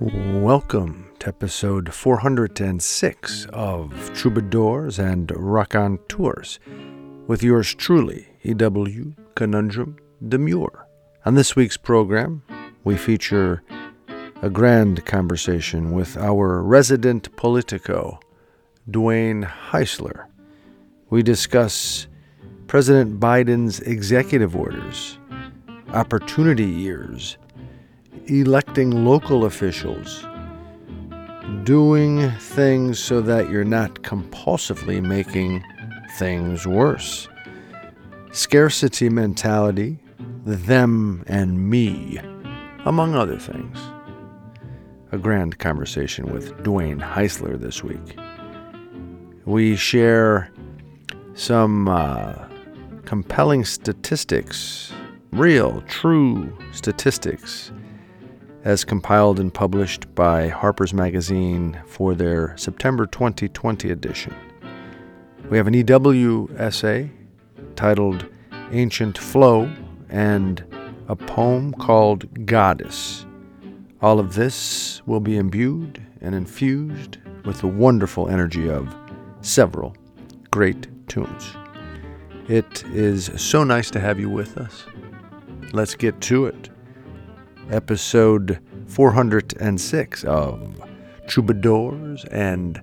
Welcome to episode 406 of Troubadours and Raconteurs with yours truly, E.W. Conundrum Demure. On this week's program, we feature a grand conversation with our resident politico, Dwayne Heisler. We discuss President Biden's executive orders, opportunity years, electing local officials, doing things so that you're not compulsively making things worse, scarcity mentality, them and me, among other things. A grand conversation with Dwayne Heisler this week. We share some uh, compelling statistics, real, true statistics as compiled and published by Harper's Magazine for their September 2020 edition. We have an EW essay titled Ancient Flow and a poem called Goddess. All of this will be imbued and infused with the wonderful energy of several great tunes. It is so nice to have you with us. Let's get to it episode 406 of Troubadours and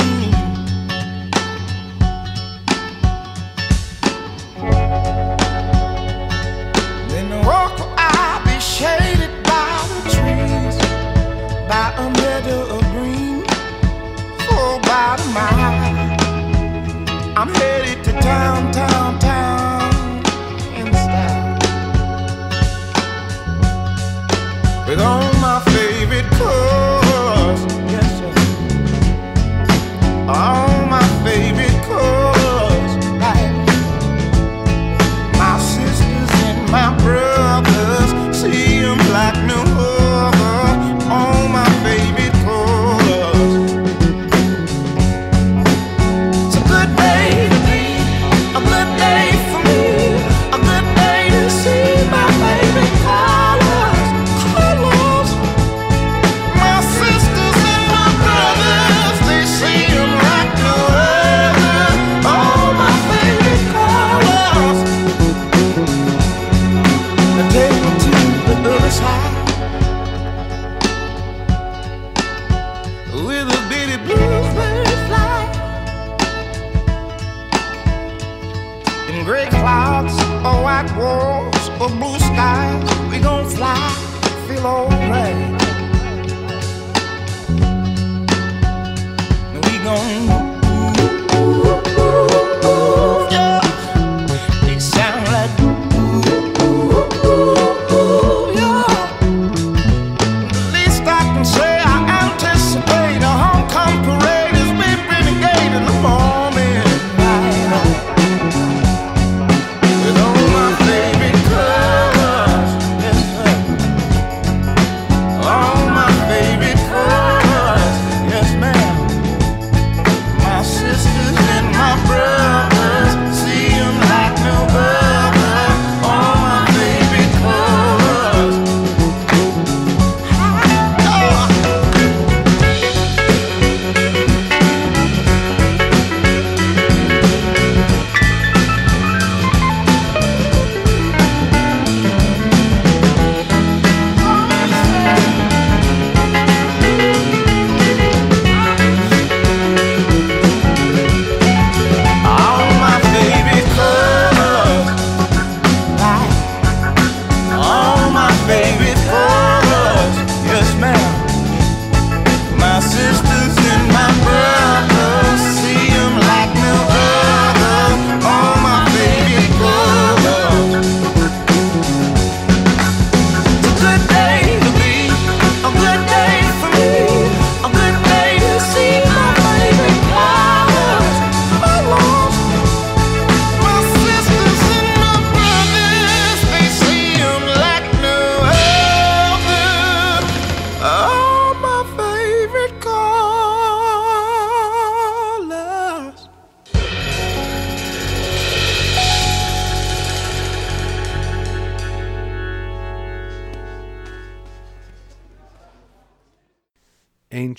Walls or blue skies, we gon' fly, feel alright.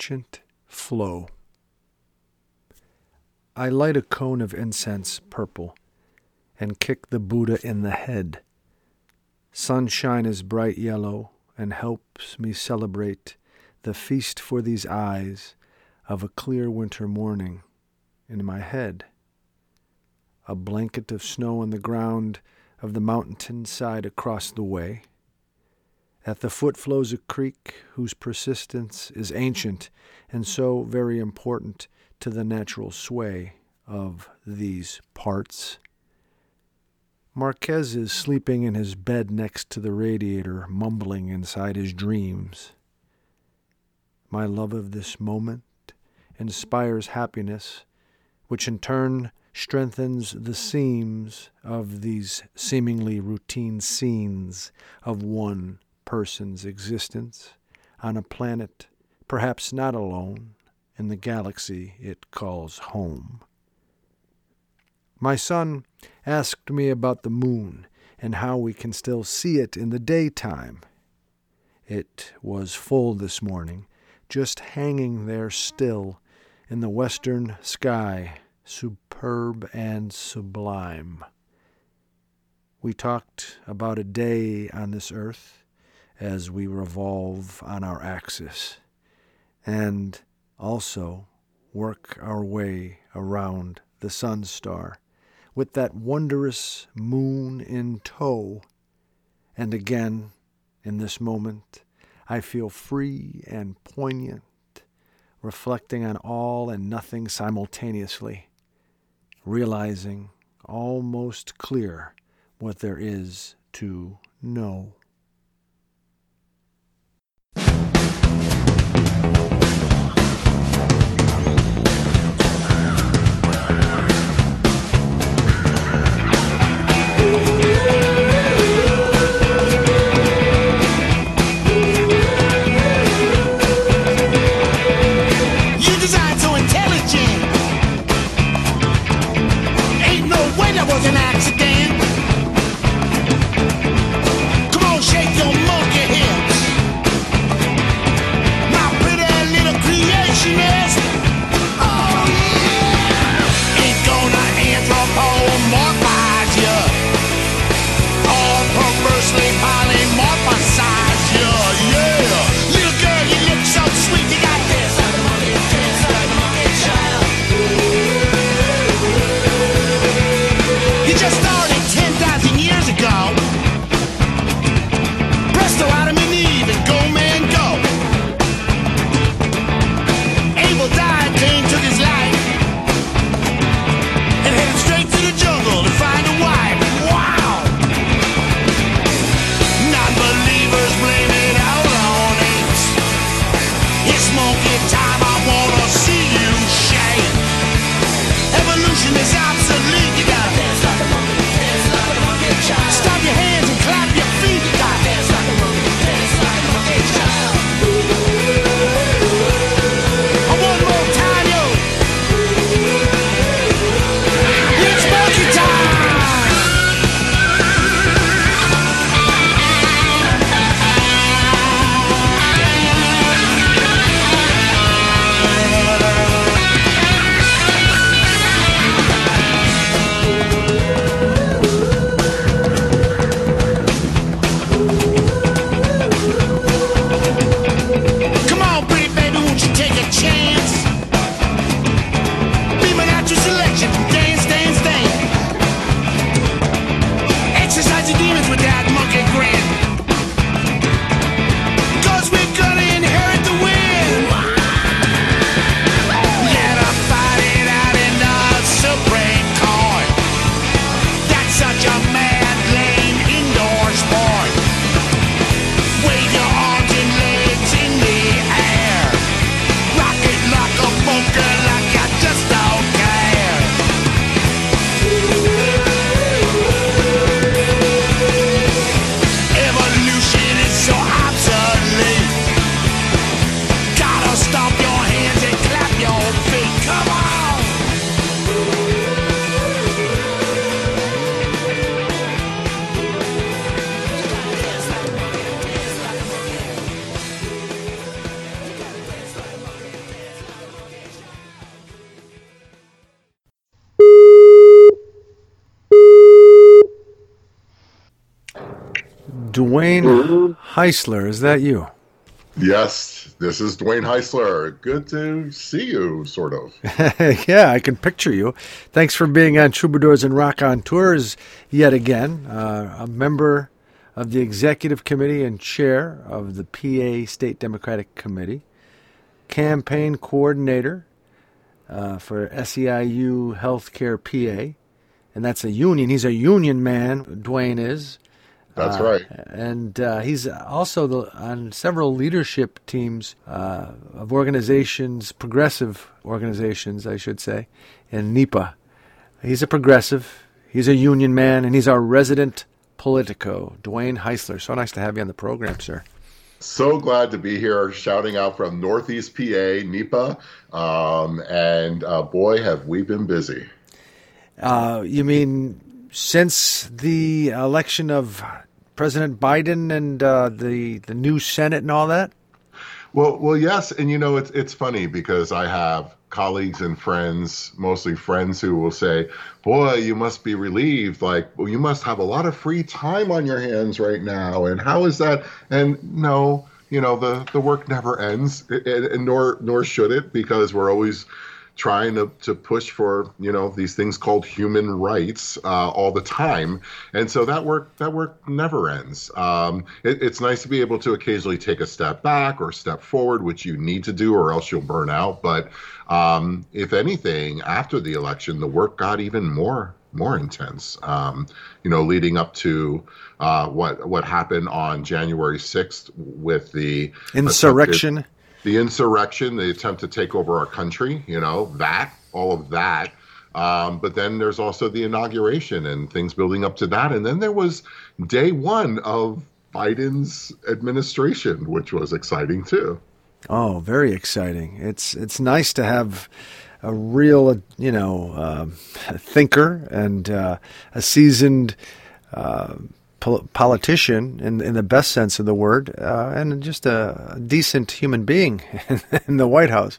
Ancient flow. I light a cone of incense purple and kick the Buddha in the head. Sunshine is bright yellow and helps me celebrate the feast for these eyes of a clear winter morning in my head. A blanket of snow on the ground of the mountain side across the way. At the foot flows a creek whose persistence is ancient and so very important to the natural sway of these parts. Marquez is sleeping in his bed next to the radiator, mumbling inside his dreams. My love of this moment inspires happiness, which in turn strengthens the seams of these seemingly routine scenes of one person's existence on a planet perhaps not alone in the galaxy it calls home. My son asked me about the moon and how we can still see it in the daytime. It was full this morning, just hanging there still in the western sky, superb and sublime. We talked about a day on this earth as we revolve on our axis, and also work our way around the sun star with that wondrous moon in tow. And again, in this moment, I feel free and poignant, reflecting on all and nothing simultaneously, realizing almost clear what there is to know. Heisler, is that you? Yes, this is Dwayne Heisler. Good to see you, sort of. yeah, I can picture you. Thanks for being on Troubadours and Raconteurs yet again. Uh, a member of the executive committee and chair of the PA State Democratic Committee, campaign coordinator uh, for SEIU Healthcare PA, and that's a union. He's a union man, Dwayne is. That's Uh, right. And uh, he's also the, on several leadership teams uh, of organizations, progressive organizations, I should say, in NEPA. He's a progressive, he's a union man, and he's our resident politico, Dwayne Heisler. So nice to have you on the program, sir. So glad to be here, shouting out from Northeast PA, NEPA. Um, and uh, boy, have we been busy. Uh, you mean since the election of President Biden and uh, the the new Senate and all that? Well, well, yes, and you know it's it's funny because I have colleagues and friends, mostly friends, who will say, "Boy, you must be relieved. Like, well, you must have a lot of free time on your hands right now." And how is that? And no, you know the the work never ends, and, and nor nor should it, because we're always trying to, to push for you know these things called human rights uh, all the time. And so that work that work never ends. Um, it, it's nice to be able to occasionally take a step back or step forward which you need to do or else you'll burn out. But um, if anything after the election the work got even more more intense. Um, you know leading up to uh, what what happened on January 6th with the Insurrection. The insurrection, the attempt to take over our country, you know, that, all of that. Um, but then there's also the inauguration and things building up to that. And then there was day one of Biden's administration, which was exciting too. Oh, very exciting! It's it's nice to have a real, you know, um thinker and uh, a seasoned uh, pol- politician in in the best sense of the word, uh, and just a, decent human being in the White House.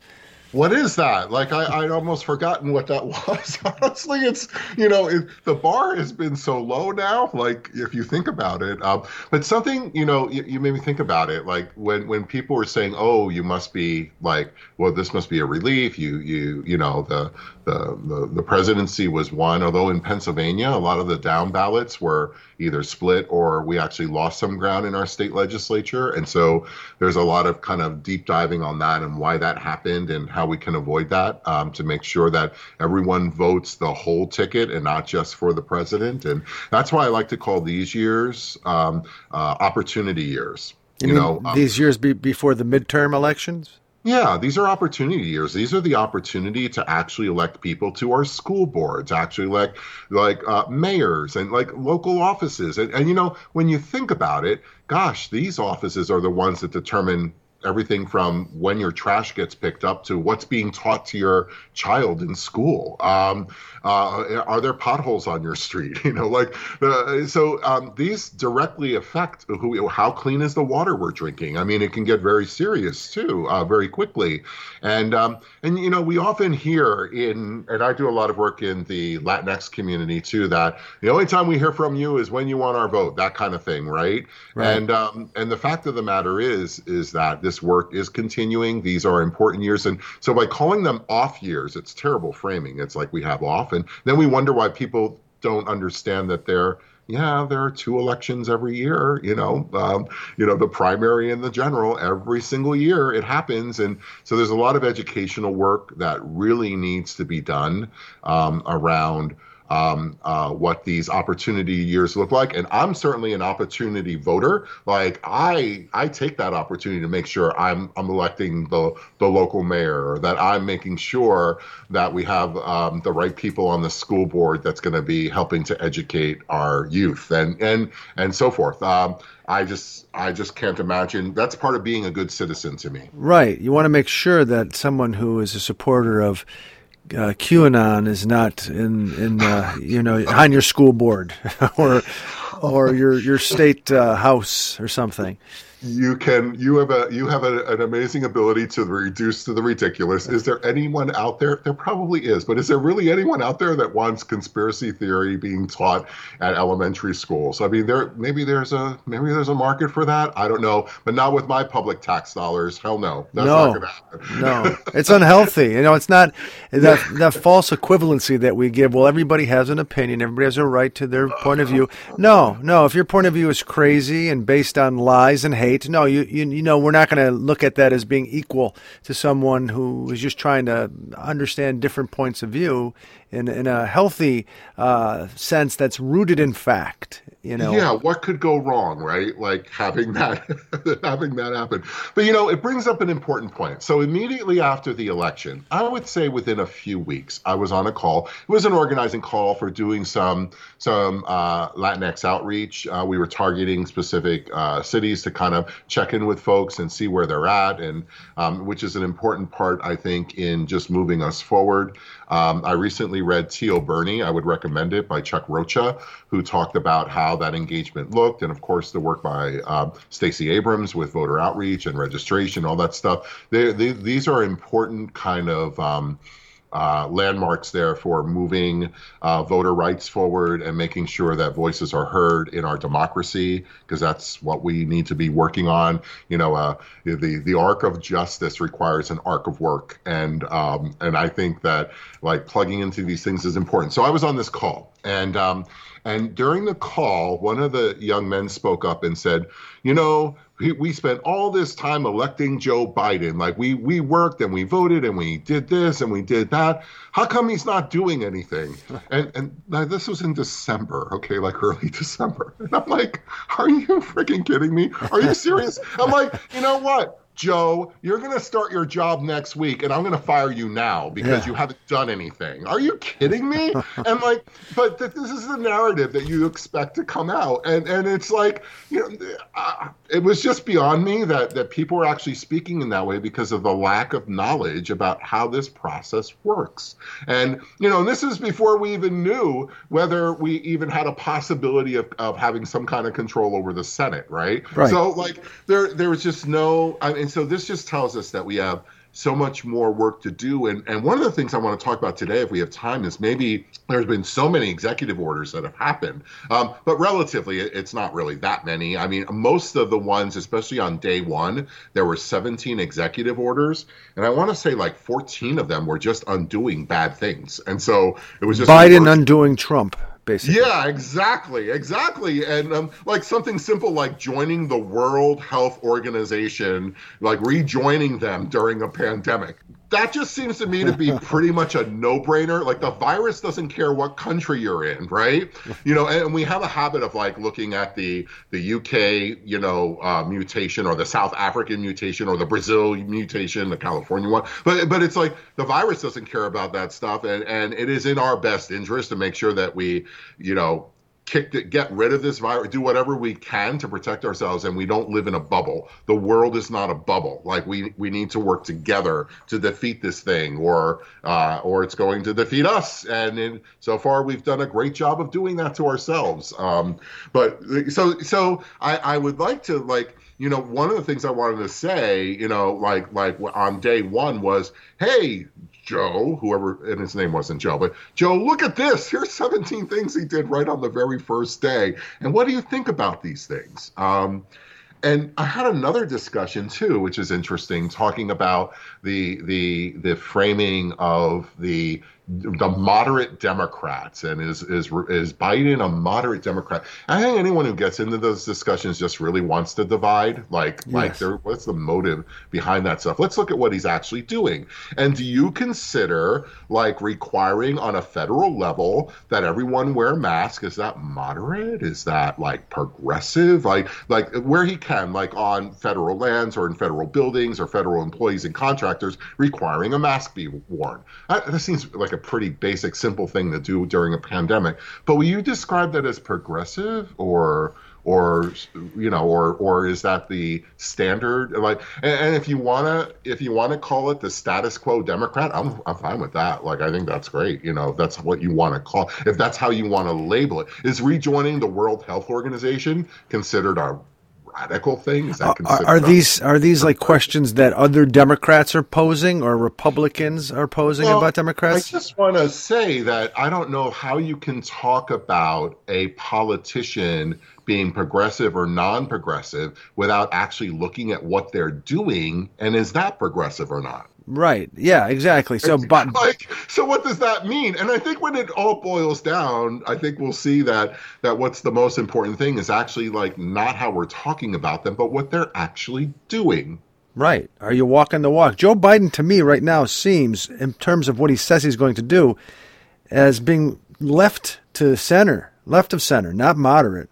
What is that? Like I, I'd almost forgotten what that was. Honestly, it's you know it, the bar has been so low now. Like if you think about it, um, but something you know you, you made me think about it. Like when when people were saying, "Oh, you must be like, well, this must be a relief." You you you know the the the, the presidency was won. Although in Pennsylvania, a lot of the down ballots were either split or we actually lost some ground in our state legislature. And so there's a lot of kind of deep diving on that and why that happened and how we can avoid that um, to make sure that everyone votes the whole ticket and not just for the president. And that's why I like to call these years um, uh, opportunity years. You, You, know, um, these years be, before the midterm elections? Yeah, these are opportunity years. These are the opportunity to actually elect people to our school boards, actually elect like uh, mayors and like local offices. And, and you know, when you think about it, gosh, these offices are the ones that determine everything from when your trash gets picked up to what's being taught to your child in school. Um, uh, are there potholes on your street? You know, like uh, so. Um, these directly affect who, how clean is the water we're drinking. I mean, it can get very serious too, uh, very quickly. And um, and you know, we often hear in, and I do a lot of work in the Latinx community too, that the only time we hear from you is when you want our vote, that kind of thing, right? Right. And um, and the fact of the matter is, is that this work is continuing. These are important years, and so by calling them off years, it's terrible framing. It's like we have off, and then we wonder why people don't understand that they're yeah, there are two elections every year. You know, um, you know the primary and the general every single year. It happens, and so there's a lot of educational work that really needs to be done um, around um, uh, what these opportunity years look like. And I'm certainly an opportunity voter. Like I, I take that opportunity to make sure I'm I'm electing the the local mayor, or that I'm making sure that we have um, the right people on the school board that's going to be helping to educate our youth and and and so forth. Um, I just I just can't imagine that's part of being a good citizen to me. Right. You want to make sure that someone who is a supporter of uh, QAnon is not in in uh, you know on your school board or or your your state uh, house or something. You can you have a you have a, an amazing ability to reduce to the ridiculous is there anyone out there there probably is but is there really anyone out there that wants conspiracy theory being taught at elementary schools i mean there maybe there's a maybe there's a market for that i don't know but not with my public tax dollars hell no that's No. not gonna happen no, it's unhealthy. You know, it's not that that false equivalency that we give. Well, everybody has an opinion. Everybody has a right to their point of view. No, no. If your point of view is crazy and based on lies and hate, no, you you, you know, we're not going to look at that as being equal to someone who is just trying to understand different points of view in in a healthy uh, sense that's rooted in fact. You know, Yeah, what could go wrong, right? Like having that having that happen. But you know, it brings up an important point. So immediately after the election, I would say within a few weeks, I was on a call. It was an organizing call for doing some some uh, Latinx outreach. Uh, we were targeting specific uh, cities to kind of check in with folks and see where they're at, and um, which is an important part, I think, in just moving us forward. Um, I recently read Tio Bernie. I would recommend it by Chuck Rocha, who talked about how that engagement looked, and of course the work by um, Stacey Abrams with voter outreach and registration, all that stuff. They, they, these are important kind of. Um, uh, landmarks there for moving uh, voter rights forward and making sure that voices are heard in our democracy, because that's what we need to be working on. You know, uh, the the arc of justice requires an arc of work, and um, and I think that like plugging into these things is important. So I was on this call, and um, and during the call, one of the young men spoke up and said, you know, we, we spent all this time electing Joe Biden. Like we we worked and we voted and we did this and we did that. How come he's not doing anything? And and this was in December, okay, like early December. And I'm like, are you freaking kidding me? Are you serious? I'm like, you know what? Joe, you're going to start your job next week and I'm going to fire you now because Yeah. you haven't done anything. Are you kidding me? and like, but th- this is the narrative that you expect to come out. And and it's like, you know, uh, it was just beyond me that that people were actually speaking in that way because of the lack of knowledge about how this process works. And you know, this is before we even knew whether we even had a possibility of, of having some kind of control over the Senate, right? Right. So like there there was just no I mean so this just tells us that we have so much more work to do. And and one of the things I want to talk about today if we have time is maybe there's been so many executive orders that have happened. Um, but relatively it's not really that many. I mean most of the ones especially on day one there were 17 executive orders. And I want to say like 14 of them were just undoing bad things. And so it was just Biden undoing Trump, basically. yeah, exactly, exactly, and um, like something simple like joining the World Health Organization, like rejoining them during a pandemic. That just seems to me to be pretty much a no-brainer. Like the virus doesn't care what country you're in, right? You know, and we have a habit of like looking at the the UK, you know, uh, mutation or the South African mutation or the Brazil mutation, the California one. But but it's like the virus doesn't care about that stuff, and and it is in our best interest to make sure that we, you know, kick get rid of this virus, do whatever we can to protect ourselves, and we don't live in a bubble. The world is not a bubble. Like we we need to work together to defeat this thing, or uh, or it's going to defeat us. And in, so far, we've done a great job of doing that to ourselves. Um, but so so I I would like to like you know one of the things I wanted to say you know like like on day one was hey Joe, whoever, and his name wasn't Joe, but Joe, look at this. Here's 17 things he did right on the very first day. And what do you think about these things? Um, and I had another discussion too, which is interesting, talking about the the the framing of the the moderate Democrats and is is is Biden a moderate Democrat? I think anyone who gets into those discussions just really wants to divide. Like like there, what's the motive behind that stuff? Let's look at what he's actually doing. And do you consider like requiring on a federal level that everyone wear masks? Is that moderate? Is that like progressive? Like like where he can, like on federal lands or in federal buildings or federal employees and contractors requiring a mask be worn. That, that seems like a pretty basic, simple thing to do during a pandemic. But will you describe that as progressive or or you know or or is that the standard? Like and, and if you want to if you want to call it the status quo democrat I'm, I'm fine with that. Like i think that's great. You know if that's what you want to call if that's how you want to label it. Is rejoining the world health organization considered a radical thing? Is that Are, considered are a- these are these like questions that other Democrats are posing or Republicans are posing Well, about Democrats? I just want to say that I don't know how you can talk about a politician being progressive or non progressive without actually looking at what they're doing and is that progressive or not? Right. Yeah. Exactly. So, but like so what does that mean and i think when it all boils down i think we'll see that that what's the most important thing is actually like not how we're talking about them but what they're actually doing right. Are you walking the walk? Joe Biden to me right now seems, in terms of what he says he's going to do, as being left to center, left of center, not moderate.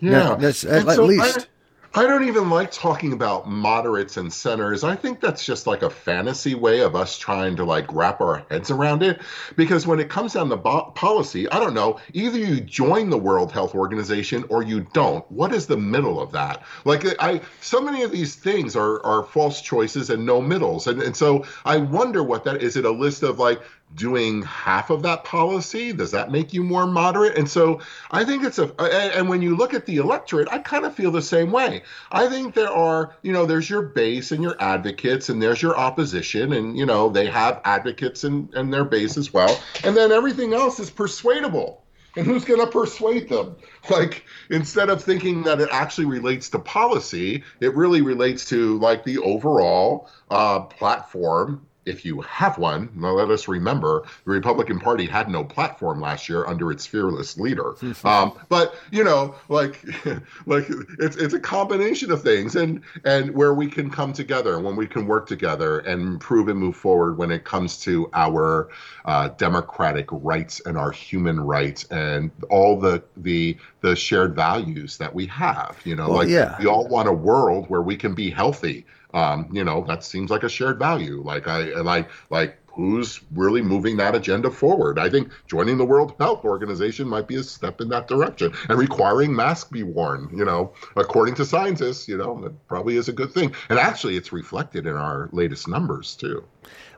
yeah that's at- And at least. I, I don't even like talking about moderates and centers. I think that's just like a fantasy way of us trying to like wrap our heads around it. Because when it comes down to bo- policy i don't know either you join the world health organization or you don't. What is the middle of that? Like i so many of these things are are false choices and no middles. And, and so i wonder what that is it a list of like doing half of that policy does that make you more moderate and so i think it's a and when you look at the electorate i kind of feel the same way i think there are you know there's your base and your advocates and there's your opposition and you know they have advocates and and their base as well and then everything else is persuadable and who's going to persuade them? Like, instead of thinking that it actually relates to policy, it really relates to like the overall uh, platform. If you have one, now let us remember the Republican Party had no platform last year under its fearless leader. um, but you know, like, like it's it's a combination of things, and and where we can come together, and when we can work together and improve and move forward when it comes to our uh, democratic rights and our human rights and all the the the shared values that we have. You know, Well, like yeah. we all want a world where we can be healthy. Um, you know, that seems like a shared value. Like I like like who's really moving that agenda forward. I think joining the World Health Organization might be a step in that direction and requiring masks be worn, you know, according to scientists, you know, that probably is a good thing. And actually it's reflected in our latest numbers too.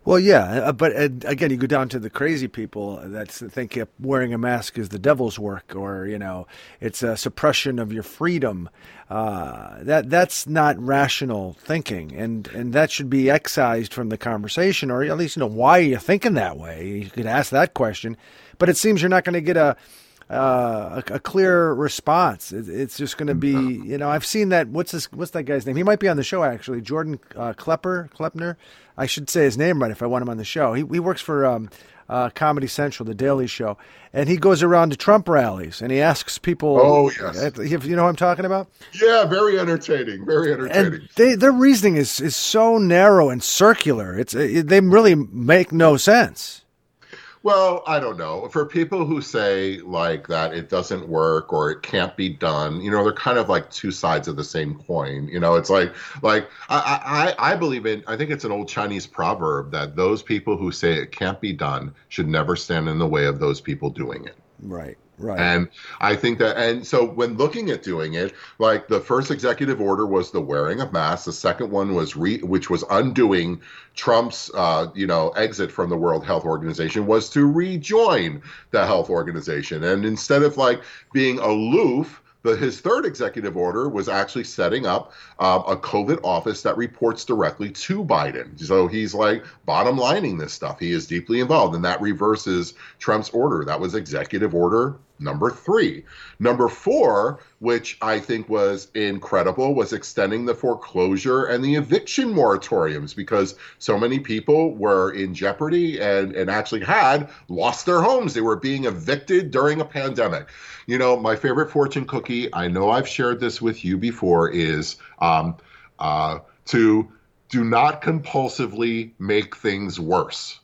Well, yeah, uh, but uh, again, you go down to the crazy people that think wearing a mask is the devil's work, or you know, it's a suppression of your freedom. Uh, that that's not rational thinking, and and that should be excised from the conversation, or at least you know why are you thinking that way. You could ask that question, but it seems you're not going to get a. Uh, a, a clear response. It, it's just going to be, you know, I've seen that. What's this? What's that guy's name? He might be on the show actually. Jordan uh, Klepper, Klepner. I should say his name right if I want him on the show. He he works for um, uh, Comedy Central, The Daily Show, and he goes around to Trump rallies and he asks people. Oh, yes. If you know what I'm talking about. Yeah, very entertaining. Very entertaining. And they, their reasoning is is so narrow and circular. It's it, they really make no sense. Well, I don't know. For people who say like that it doesn't work or it can't be done, you know, they're kind of like two sides of the same coin. You know, it's like like I I, I believe in I think it's an old Chinese proverb that those people who say it can't be done should never stand in the way of those people doing it. Right. Right. And I think that, and so when looking at doing it, like the first executive order was the wearing of masks. The second one was re, which was undoing Trump's, uh, you know, exit from the World Health Organization, was to rejoin the health organization. And instead of like being aloof, his third executive order was actually setting up um, a COVID office that reports directly to Biden. So he's like bottom lining this stuff. He is deeply involved, and that reverses Trump's order. That was executive order number three. Number four, which I think was incredible, was extending the foreclosure and the eviction moratoriums because so many people were in jeopardy and, and actually had lost their homes. They were being evicted during a pandemic. You know, my favorite fortune cookie, I know I've shared this with you before, is um, uh, to do not compulsively make things worse.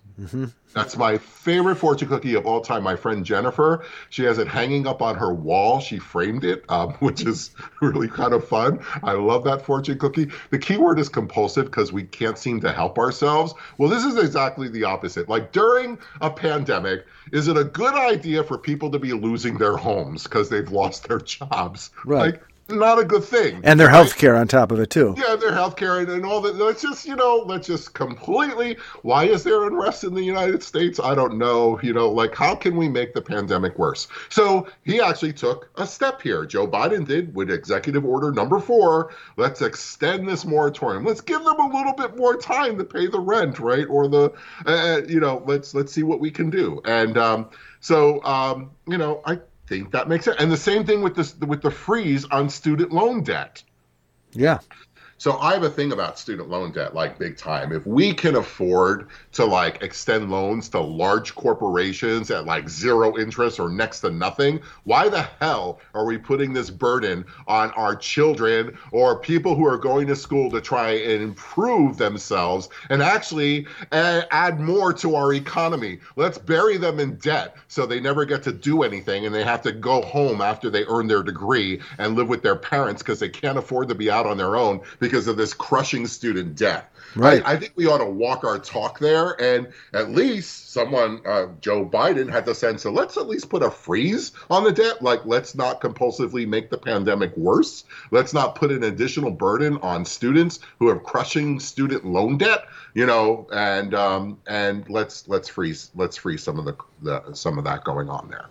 That's my favorite fortune cookie of all time. My friend Jennifer, she has it hanging up on her wall. She framed it, um, which is really kind of fun. I love that fortune cookie. The key word is compulsive because we can't seem to help ourselves. Well, this is exactly the opposite. Like during a pandemic, is it a good idea for people to be losing their homes because they've lost their jobs? Right. Like, not a good thing. And their right? health care on top of it too. Yeah, their health care and, and all that. Let's just, you know, let's just completely. Why is there unrest in the United States? I don't know. You know, like, how can we make the pandemic worse? So he actually took a step here. Joe Biden did with executive order number four. Let's extend this moratorium. Let's give them a little bit more time to pay the rent, right? Or the, uh, you know, let's let's see what we can do. And um, so, um, you know, I think that makes sense. And the same thing with this with the freeze on student loan debt. Yeah. So I have a thing about student loan debt, like big time. If we can afford to like extend loans to large corporations at like zero interest or next to nothing, why the hell are we putting this burden on our children or people who are going to school to try and improve themselves and actually add more to our economy? Let's bury them in debt so they never get to do anything and they have to go home after they earn their degree and live with their parents because they can't afford to be out on their own because of this crushing student debt. Right. I, I think we ought to walk our talk there, and at least someone, uh, Joe Biden, had the sense of let's at least put a freeze on the debt. Like, let's not compulsively make the pandemic worse. Let's not put an additional burden on students who have crushing student loan debt. You know, and um, and let's let's freeze let's freeze some of the, the some of that going on there.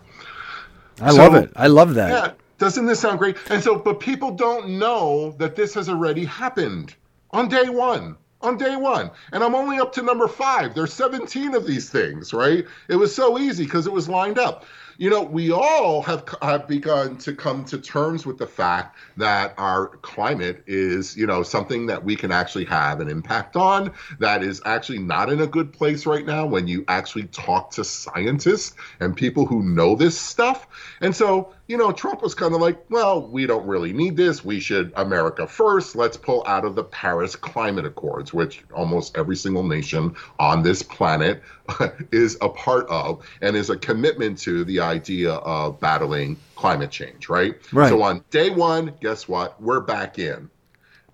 I So- love it. I love that. Yeah, doesn't this sound great? And so, but people don't know that this has already happened on day one. On day one. And I'm only up to number five. There's 17 of these things, right? It was so easy because it was lined up. You know, we all have, have begun to come to terms with the fact that our climate is, you know, something that we can actually have an impact on, that is actually not in a good place right now when you actually talk to scientists and people who know this stuff. And so, you know, Trump was kind of like, well, we don't really need this. We should America first. Let's pull out of the Paris Climate Accords, which almost every single nation on this planet is a part of and is a commitment to the idea of battling climate change, right? Right. So on day one, guess what? We're back in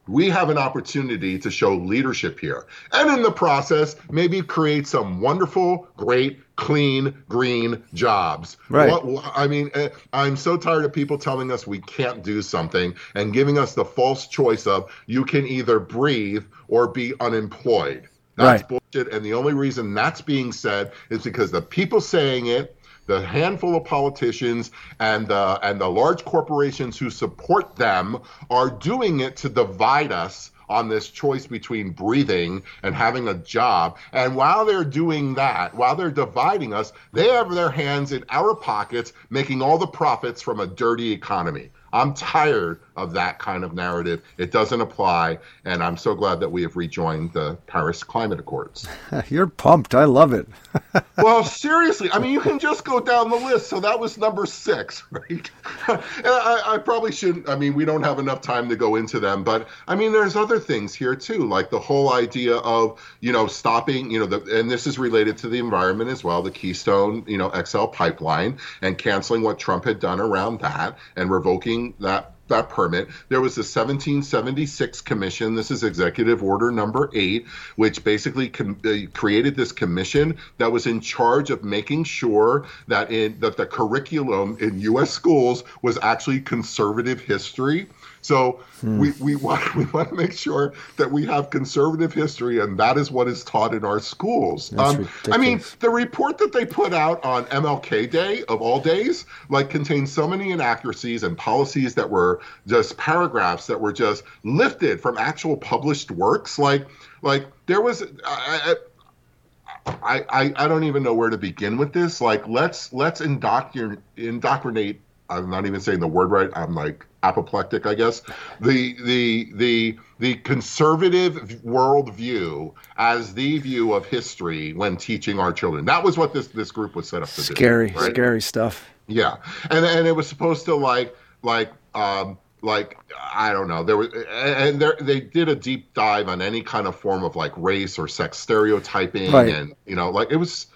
we have an opportunity to show leadership here. And in the process, maybe create some wonderful, great, clean, green jobs. Right. What- I mean, eh, I'm so tired of people telling us we can't do something and giving us the false choice of you can either breathe or be unemployed. That's Right. bullshit. And the only reason that's being said is because the people saying it, the handful of politicians and the and the large corporations who support them are doing it to divide us on this choice between breathing and having a job. And while they're doing that, while they're dividing us, they have their hands in our pockets, making all the profits from a dirty economy. I'm tired of that kind of narrative. It doesn't apply. And I'm so glad that we have rejoined the Paris Climate Accords. You're pumped. I love it. well, seriously, I mean, you can just go down the list. So that was number six, right? and I, I probably shouldn't. I mean, we don't have enough time to go into them, but I mean, there's other things here too, like the whole idea of you know stopping, you know, the, and this is related to the environment as well, the Keystone, you know, XL pipeline, and canceling what Trump had done around that and revoking that that permit. There was the 1776 commission. This is executive order number eight, which basically com- uh, created this commission that was in charge of making sure that in that the curriculum in U.S. schools was actually conservative history. So we, we want we want to make sure that we have conservative history, and that is what is taught in our schools. Um, I mean, the report that they put out on MLK Day of all days, like contains so many inaccuracies and policies that were just paragraphs that were just lifted from actual published works. Like, like there was. I, I, I, I don't even know where to begin with this. Like, let's let's indoctrinate indoctrinate. I'm not even saying the word right. I'm like apoplectic, I guess. The the the the conservative worldview as the view of history when teaching our children. That was what this this group was set up to do. Scary, right? scary stuff. Yeah, and and it was supposed to like like um like I don't know there was and there they did a deep dive on any kind of form of like race or sex stereotyping Right. and you know like it was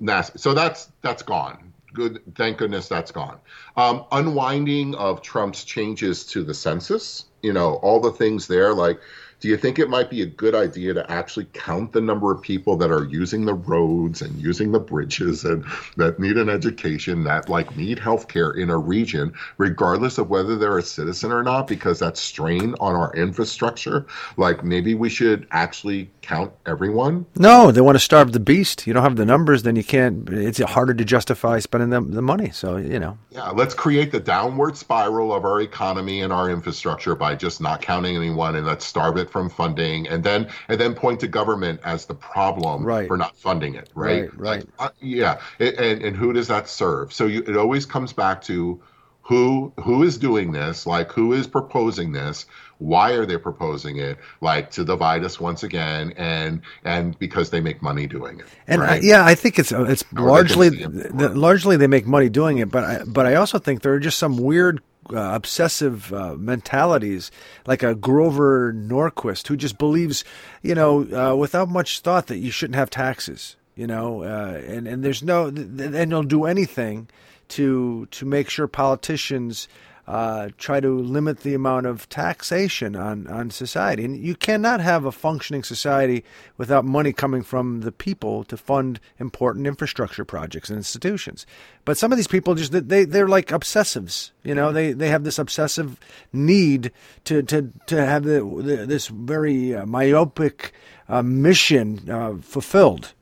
nasty. So that's that's gone. Good, thank goodness that's gone. Um, unwinding of Trump's changes to the census, you know, all the things there like do you think it might be a good idea to actually count the number of people that are using the roads and using the bridges and that need an education that like need health care in a region, regardless of whether they're a citizen or not, because that's strain on our infrastructure? Like maybe we should actually count everyone. No, they want to starve the beast. You don't have the numbers, then you can't. It's harder to justify spending the, the money. So you know. Yeah, let's create the downward spiral of our economy and our infrastructure by just not counting anyone, and let's starve it from funding, and then and then point to government as the problem Right. for not funding it. Right. Right, right. Uh, yeah, It- and and who does that serve? So you, it always comes back to who who is doing this, like who is proposing this, why are they proposing it, like to divide us once again, and and because they make money doing it. And I, right? yeah, I think it's uh, it's Or largely the, largely they make money doing it, but I, but I also think there are just some weird uh, obsessive uh, mentalities, like a Grover Norquist who just believes, you know, uh, without much thought that you shouldn't have taxes, you know, uh, and and there's no and they'll do anything to to make sure politicians uh, try to limit the amount of taxation on, on society. And you cannot have a functioning society without money coming from the people to fund important infrastructure projects and institutions. But some of these people just they they're like obsessives. You know, they, they have this obsessive need to to, to have the, the, this very uh, myopic uh, mission uh, fulfilled.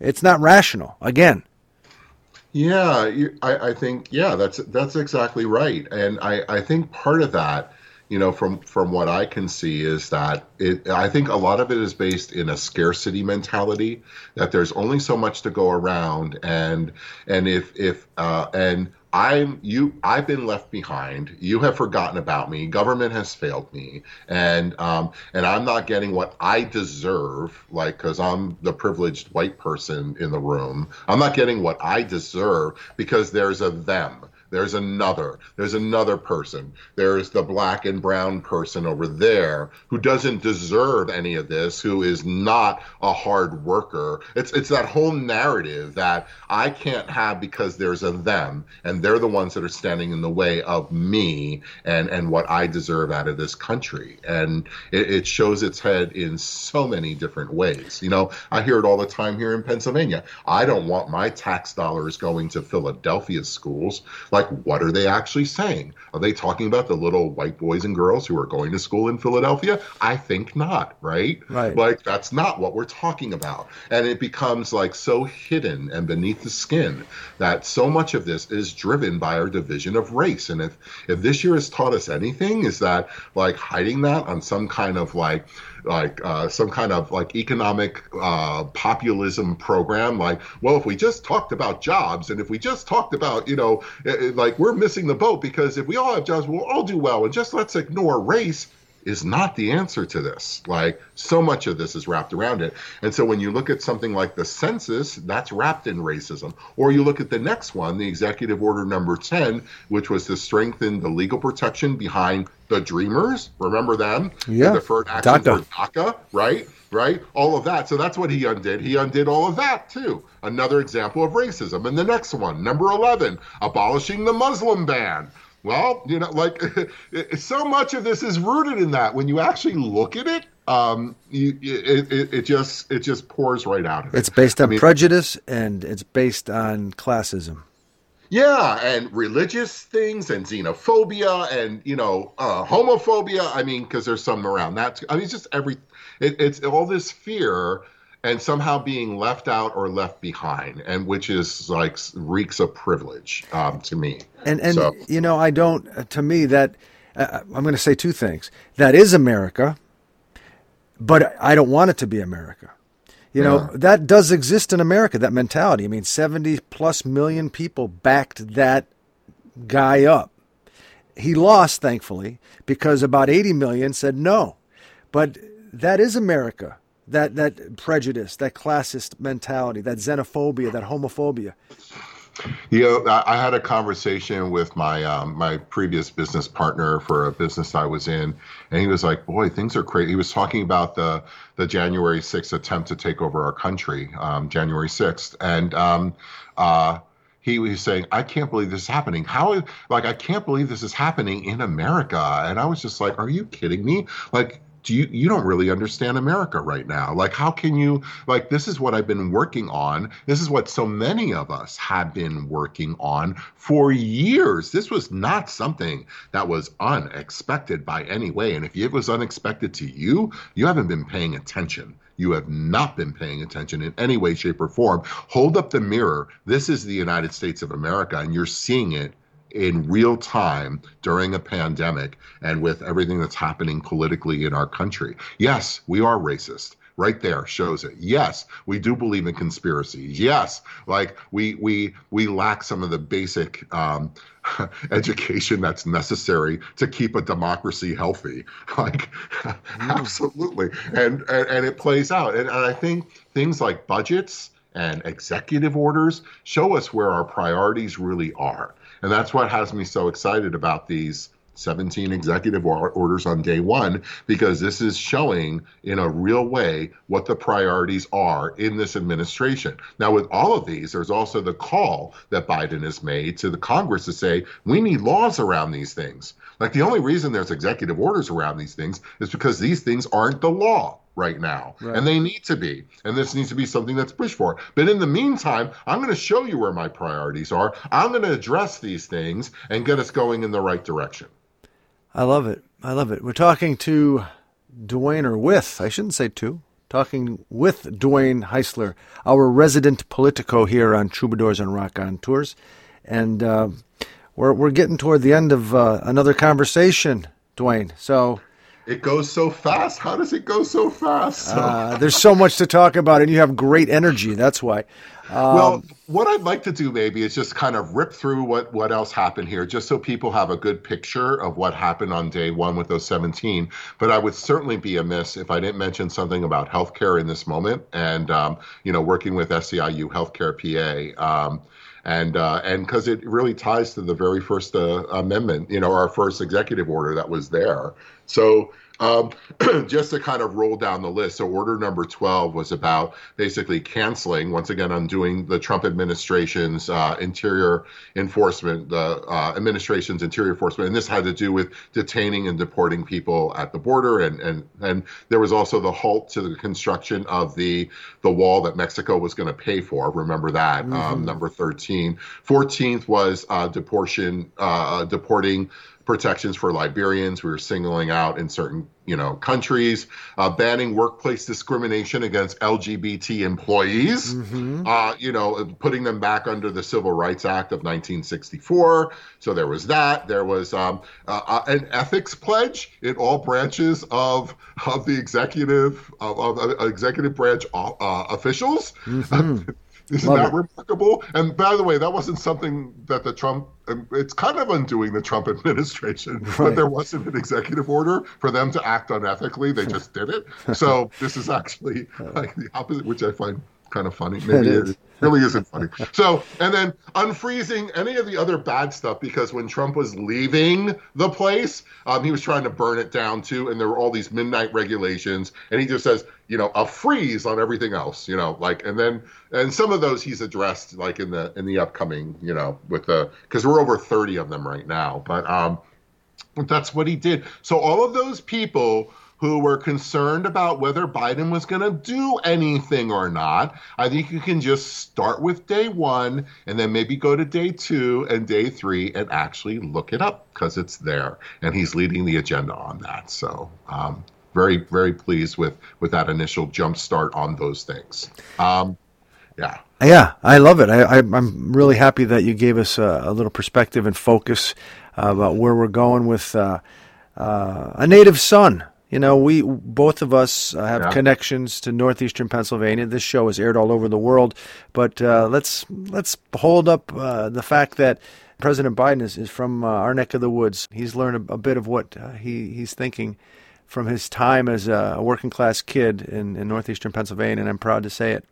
It's not rational. Again. Yeah, you, I, I think yeah, that's that's exactly right, and I, I think part of that, you know, from from what I can see is that it. I think a lot of it is based in a scarcity mentality that there's only so much to go around, and and if if uh, and I'm you I've been left behind. You have forgotten about me. Government has failed me, and um, and I'm not getting what I deserve. Like, because I'm the privileged white person in the room, I'm not getting what I deserve because there's a them. There's another. There's another person. There's the black and brown person over there who doesn't deserve any of this, who is not a hard worker. It's it's that whole narrative that I can't have because there's a them, and they're the ones that are standing in the way of me and and what I deserve out of this country. And it, it shows its head in so many different ways. You know, I hear it all the time here in Pennsylvania. I don't want my tax dollars going to Philadelphia schools. Like, what are they actually saying? Are they talking about the little white boys and girls who are going to school in Philadelphia? I think not, right? Right. Like, that's not what we're talking about. And it becomes like so hidden and beneath the skin that so much of this is driven by our division of race. And if, if this year has taught us anything, is that like hiding that on some kind of like, like uh, some kind of like economic uh, populism program like well if we just talked about jobs and if we just talked about you know eh, eh, like we're missing the boat because if we all have jobs we'll all do well. And just let's ignore race is not the answer to this. Like so much of this is wrapped around it. And so when you look at something like the census, that's wrapped in racism. Or you look at the next one, the executive order number 10, which was to strengthen the legal protection behind the dreamers. Remember them? Yeah. The deferred action DACA. for DACA, right? Right? All of that. So that's what he undid. He undid all of that too. Another example of racism. And the next one, number 11, abolishing the Muslim ban. Well, you know, like so much of this is rooted in that. When you actually look at it, um, you, it, it, it just it just pours right out of it. It's based on I mean, prejudice and it's based on classism. Yeah, and religious things and xenophobia and you know uh, homophobia. I mean, because there's some around that. Too. I mean, it's just every. It, it's all this fear and somehow being left out or left behind, and which is like reeks of privilege um, to me. And and So- you know, I don't. uh, To me, that uh, I'm going to say two things. That is America, but I don't want it to be America. You know, that does exist in America. That mentality. I mean, 70 plus million people backed that guy up. He lost, thankfully, because about 80 million said no. But that is America. That that prejudice, that classist mentality, that xenophobia, that homophobia. You know, I had a conversation with my um, my previous business partner for a business I was in, and he was like, "Boy, things are crazy." He was talking about the the January sixth attempt to take over our country, um, January sixth, and um, uh, he was saying, "I can't believe this is happening. How? Like, I can't believe this is happening in America." And I was just like, "Are you kidding me? Like." Do you you don't really understand America right now. Like how can you like this is what I've been working on. This is what so many of us have been working on for years. This was not something that was unexpected by any way. And if it was unexpected to you, you haven't been paying attention. You have not been paying attention in any way, shape, or form. Hold up the mirror. This is the United States of America, and you're seeing it in real time during a pandemic and with everything that's happening politically in our country. Yes, we are racist. Right there shows it. Yes we do believe in conspiracies. Yes like we we we lack some of the basic um, education that's necessary to keep a democracy healthy. Like mm. absolutely. And, and and it plays out. And, and i think things like budgets and executive orders show us where our priorities really are and that's what has me so excited about these 17 executive orders on day one because this is showing in a real way what the priorities are in this administration. Now, with all of these, there's also the call that Biden has made to the Congress to say we need laws around these things. Like the only reason there's executive orders around these things is because these things aren't the law right now. Right. And they need to be. And this needs to be something that's pushed for. But in the meantime, I'm going to show you where my priorities are. I'm going to address these things and get us going in the right direction. I love it. I love it. We're talking to Dwayne, or with, I shouldn't say to, talking with Dwayne Heisler, our resident Politico here on Troubadours and Raconteurs. And uh, we're, we're getting toward the end of uh, another conversation, Dwayne. So it goes so fast. How does it go so fast? Uh, there's so much to talk about, and you have great energy. That's why. Um, well, what I'd like to do maybe is just kind of rip through what what else happened here, just so people have a good picture of what happened on day one with those 17. But I would certainly be amiss if I didn't mention something about healthcare in this moment, and um, you know, working with SEIU Healthcare PA. Um, and uh, and because it really ties to the very first uh, amendment, you know, our first executive order that was there. So um, just to kind of roll down the list, so order number 12 was about basically canceling, once again, undoing the Trump administration's uh, interior enforcement, the uh, administration's interior enforcement. And this had to do with detaining and deporting people at the border. And, and, and there was also the halt to the construction of the, the wall that Mexico was going to pay for. Remember that, um, mm-hmm. um, number 13. 14th was uh, deportation, uh, deporting protections for Liberians. We were singling out in certain, you know, countries, uh, banning workplace discrimination against LGBT employees. Mm-hmm. Uh, you know, putting them back under the Civil Rights Act of 1964. So there was that. There was um, uh, uh an ethics pledge in all branches of of the executive of, of uh, executive branch uh, officials. Mm-hmm. Isn't Love that it. remarkable? And by the way, that wasn't something that the Trump, um, it's kind of undoing the Trump administration, right. but there wasn't an executive order for them to act unethically. They just did it. So this is actually like the opposite, which I find kind of funny. Maybe it, it really isn't funny. So, and then unfreezing any of the other bad stuff because when Trump was leaving the place, um, he was trying to burn it down too, and there were all these midnight regulations, and he just says, you know, a freeze on everything else, you know, like, and then, and some of those he's addressed like in the in the upcoming, you know, with the because we're over thirty of them right now, but um, that's what he did. So all of those people who were concerned about whether Biden was going to do anything or not. I think you can just start with day one and then maybe go to day two and day three and actually look it up because it's there. And he's leading the agenda on that. So, um, very, very pleased with, with that initial jump start on those things. Um, yeah. Yeah, I love it. I, am really happy that you gave us a, a little perspective and focus uh, about where we're going with uh, uh, a native son you know, we both of us uh, have yeah. connections to northeastern Pennsylvania. This show is aired all over the world, but uh, let's let's hold up uh, the fact that President Biden is, is from uh, our neck of the woods. He's learned a, a bit of what uh, he he's thinking from his time as a working class kid in, in northeastern Pennsylvania, and I'm proud to say it.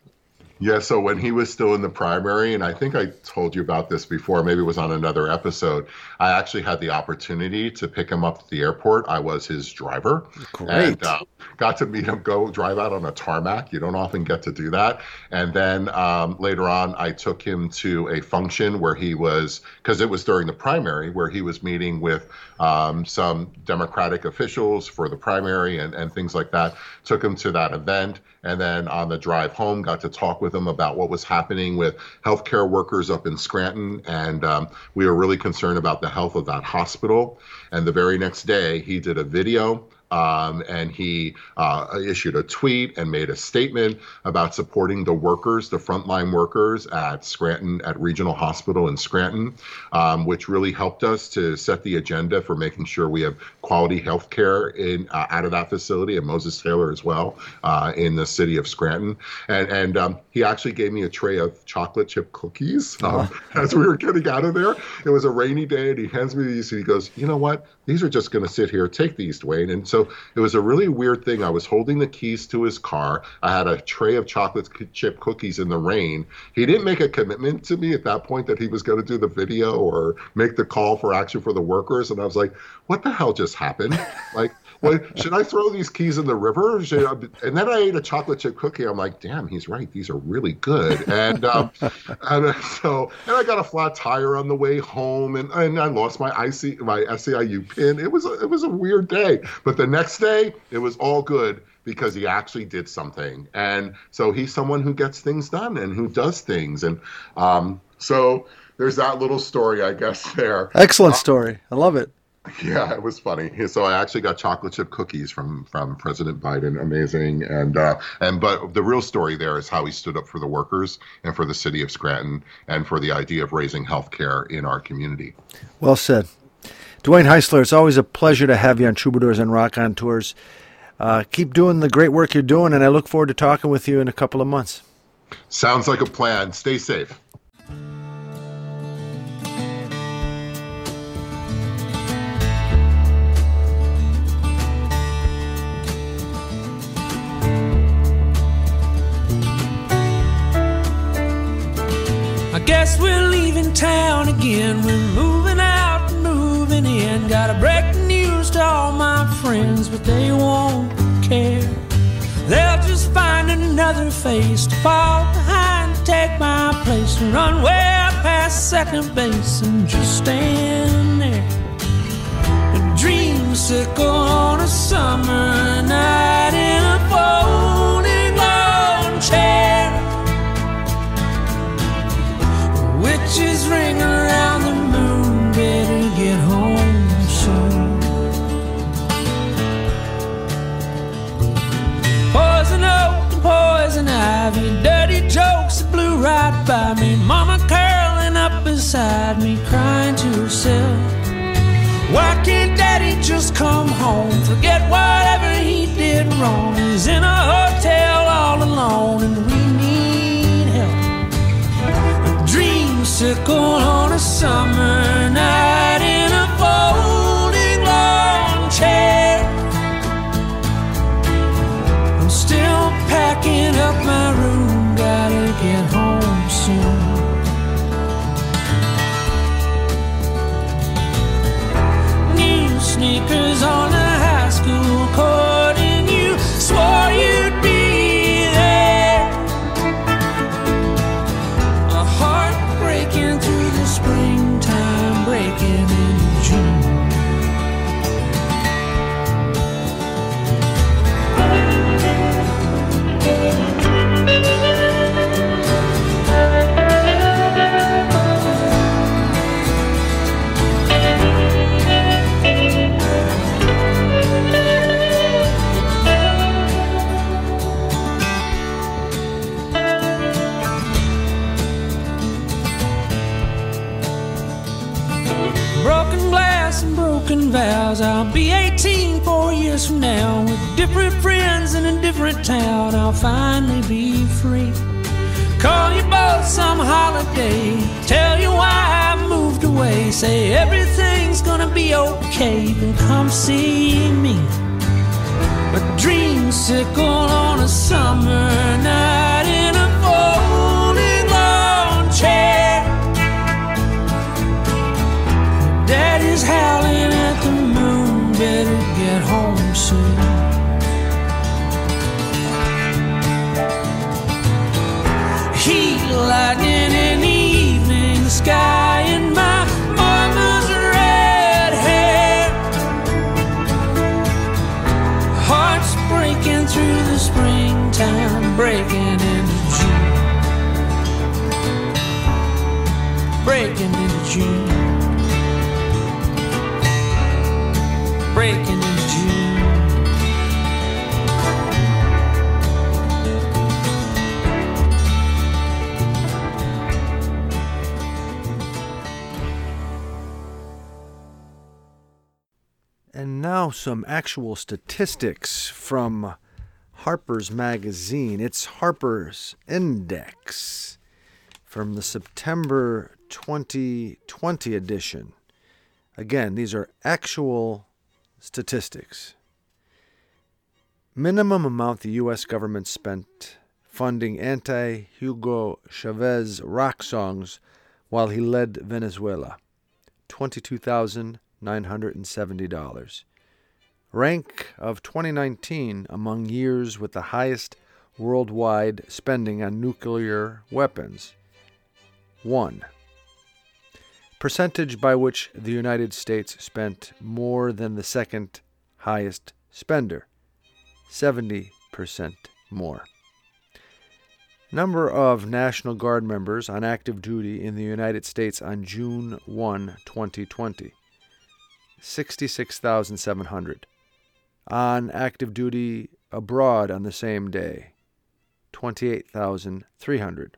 Yeah, so when he was still in the primary, and I think I told you about this before, maybe it was on another episode, I actually had the opportunity to pick him up at the airport. I was his driver. Great. And, uh, got to meet him go drive out on a tarmac. You don't often get to do that. And then um, later on, I took him to a function where he was, because it was during the primary, where he was meeting with um, some Democratic officials for the primary and, and things like that. Took him to that event. And then on the drive home, got to talk with him about what was happening with healthcare workers up in Scranton. And um, we were really concerned about the health of that hospital. And the very next day, he did a video um, and he uh, issued a tweet and made a statement about supporting the workers, the frontline workers at Scranton, at Regional Hospital in Scranton, um, which really helped us to set the agenda for making sure we have quality health care in uh, out of that facility, and Moses Taylor as well uh, in the city of Scranton. And and um, he actually gave me a tray of chocolate chip cookies um, as we were getting out of there. It was a rainy day, and he hands me these, and he goes, "You know what? These are just going to sit here. Take these, Dwayne." And so it was a really weird thing. I was holding the keys to his car. I had a tray of chocolate chip cookies in the rain. He didn't make a commitment to me at that point that he was going to do the video or make the call for action for the workers. And I was like, what the hell just happened? Like, well, should I throw these keys in the river? And then I ate a chocolate chip cookie. I'm like, damn, he's right. These are really good. And, um, and so, and I got a flat tire on the way home, and, and I lost my IC, my SEIU pin. It was a, it was a weird day. But the next day, it was all good because he actually did something. And so he's someone who gets things done and who does things. And um, so there's that little story, I guess, there. Excellent story. I love it. Yeah, it was funny. So I actually got chocolate chip cookies from from President Biden. Amazing. And uh, and but the real story there is how he stood up for the workers and for the city of Scranton and for the idea of raising health care in our community. Well said. Dwayne Heisler, it's always a pleasure to have you on Troubadours and Raconteurs. Uh, keep doing the great work you're doing, and I look forward to talking with you in a couple of months. Sounds like a plan. Stay safe. Again. We're moving out, moving in. Gotta break the news to all my friends, but they won't care. They'll just find another face to fall behind, take my place, to run way past second base and just stand there. A dreamsicle on a summer night in a folding lawn chair. Witches ring around right by me. Mama curling up beside me, crying to herself. Why can't daddy just come home? Forget whatever he did wrong. He's in a hotel all alone and we need help. A dreamsicle on a summer night in a folding lawn chair. I'm still packing up my room, soon. New sneakers on Say everything's gonna be okay. Then come see me. A dreamsicle on a summer night now some actual statistics from Harper's Magazine. It's Harper's Index from the September 2020 edition. Again, these are actual statistics. Minimum amount the U.S. government spent funding anti Hugo Chavez rock songs while he led Venezuela $22,970. Rank of 2019 among years with the highest worldwide spending on nuclear weapons. 1. Percentage by which the United States spent more than the second highest spender. 70% more. Number of National Guard members on active duty in the United States on June 1, 2020. 66,700. On active duty abroad on the same day. 28,300.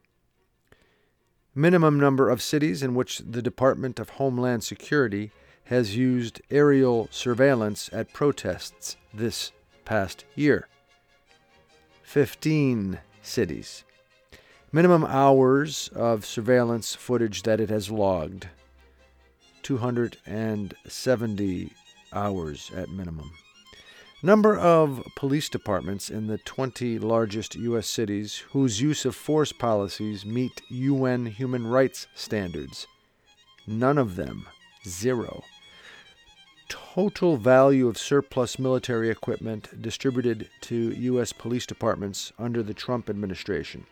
Minimum number of cities in which the Department of Homeland Security has used aerial surveillance at protests this past year. 15 cities. Minimum hours of surveillance footage that it has logged 270 hours at minimum. Number of police departments in the 20 largest U.S. cities whose use of force policies meet UN human rights standards. None of them. Zero. Total value of surplus military equipment distributed to U.S. police departments under the Trump administration.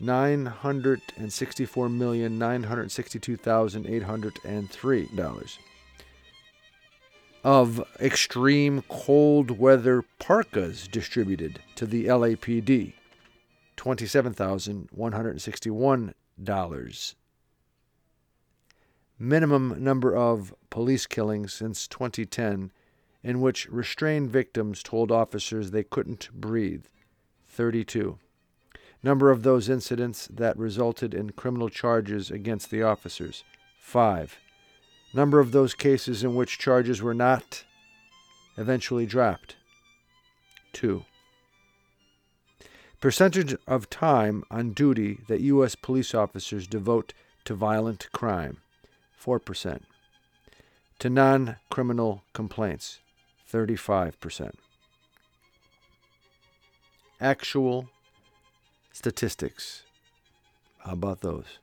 $964,962,803 of extreme cold weather parkas distributed to the LAPD. $27,161. Minimum number of police killings since 2010 in which restrained victims told officers they couldn't breathe. 32. Number of those incidents that resulted in criminal charges against the officers. 5 number of those cases in which charges were not eventually dropped. 2. Percentage of time on duty that U.S. police officers devote to violent crime. 4%. To non criminal complaints. 35%. Actual statistics. How about those?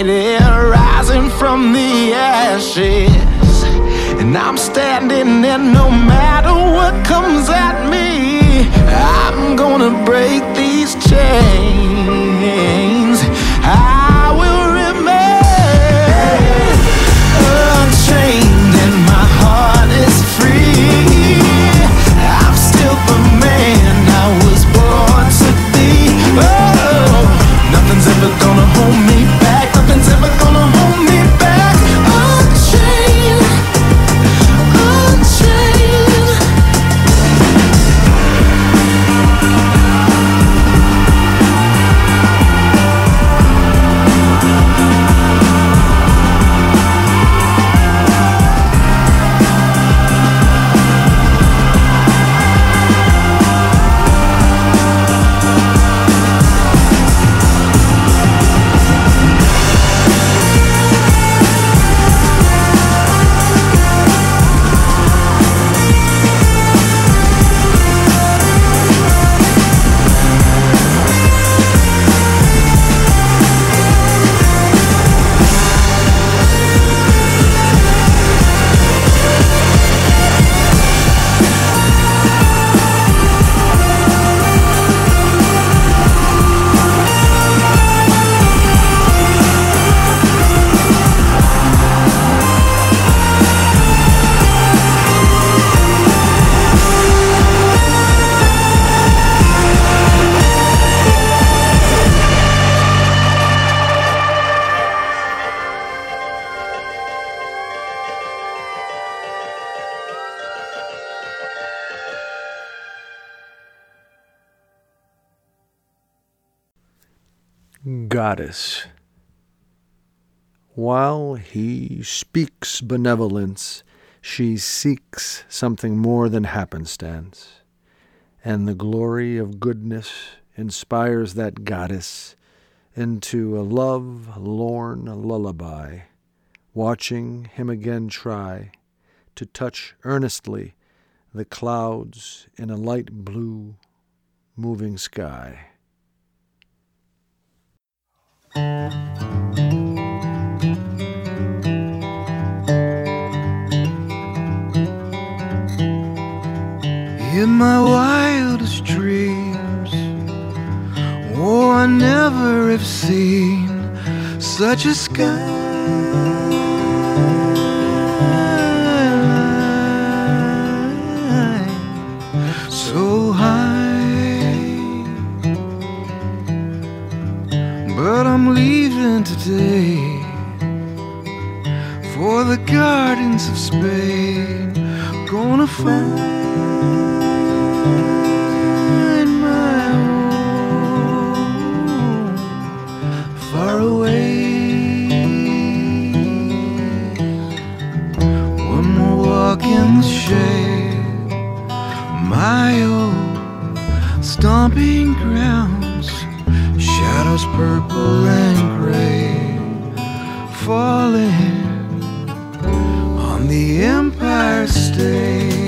Fighting, rising from the ashes. And I'm standing there no matter what comes at me. I'm gonna break these chains. I will remain unchained and my heart is free. I'm still the man I was born to be. Oh, nothing's ever gonna hold me goddess. While he speaks benevolence, she seeks something more than happenstance, and the glory of goodness inspires that goddess into a love lorn lullaby, watching him again try to touch earnestly the clouds in a light blue moving sky. In my wildest dreams, oh, I never have seen such a sky Leaving today for the gardens of Spain. Gonna find my home far away. One more walk in the shade, my old stomping grounds, shadows purple falling on the Empire State.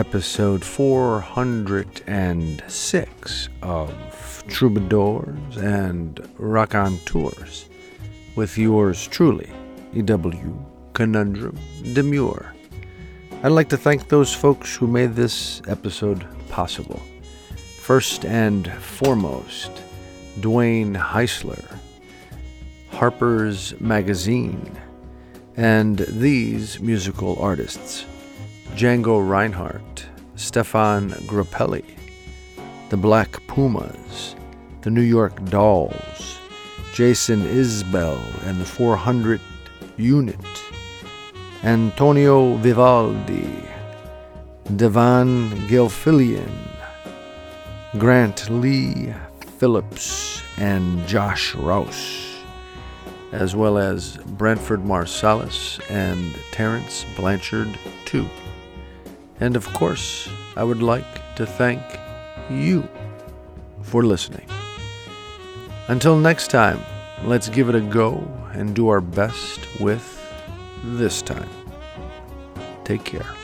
Episode 406 of Troubadours and Raconteurs, with yours truly, E.W. Conundrum Demure. I'd like to thank those folks who made this episode possible. First and foremost, Dwayne Heisler, Harper's Magazine, and these musical artists Django Reinhardt, Stefan Grappelli, the Black Pumas, the New York Dolls, Jason Isbell and the 400 Unit, Antonio Vivaldi, Devon Gilfillian, Grant Lee Phillips, and Josh Rouse as well as Branford Marsalis and Terence Blanchard, too. And of course, I would like to thank you for listening. Until next time, let's give it a go and do our best with this time. Take care.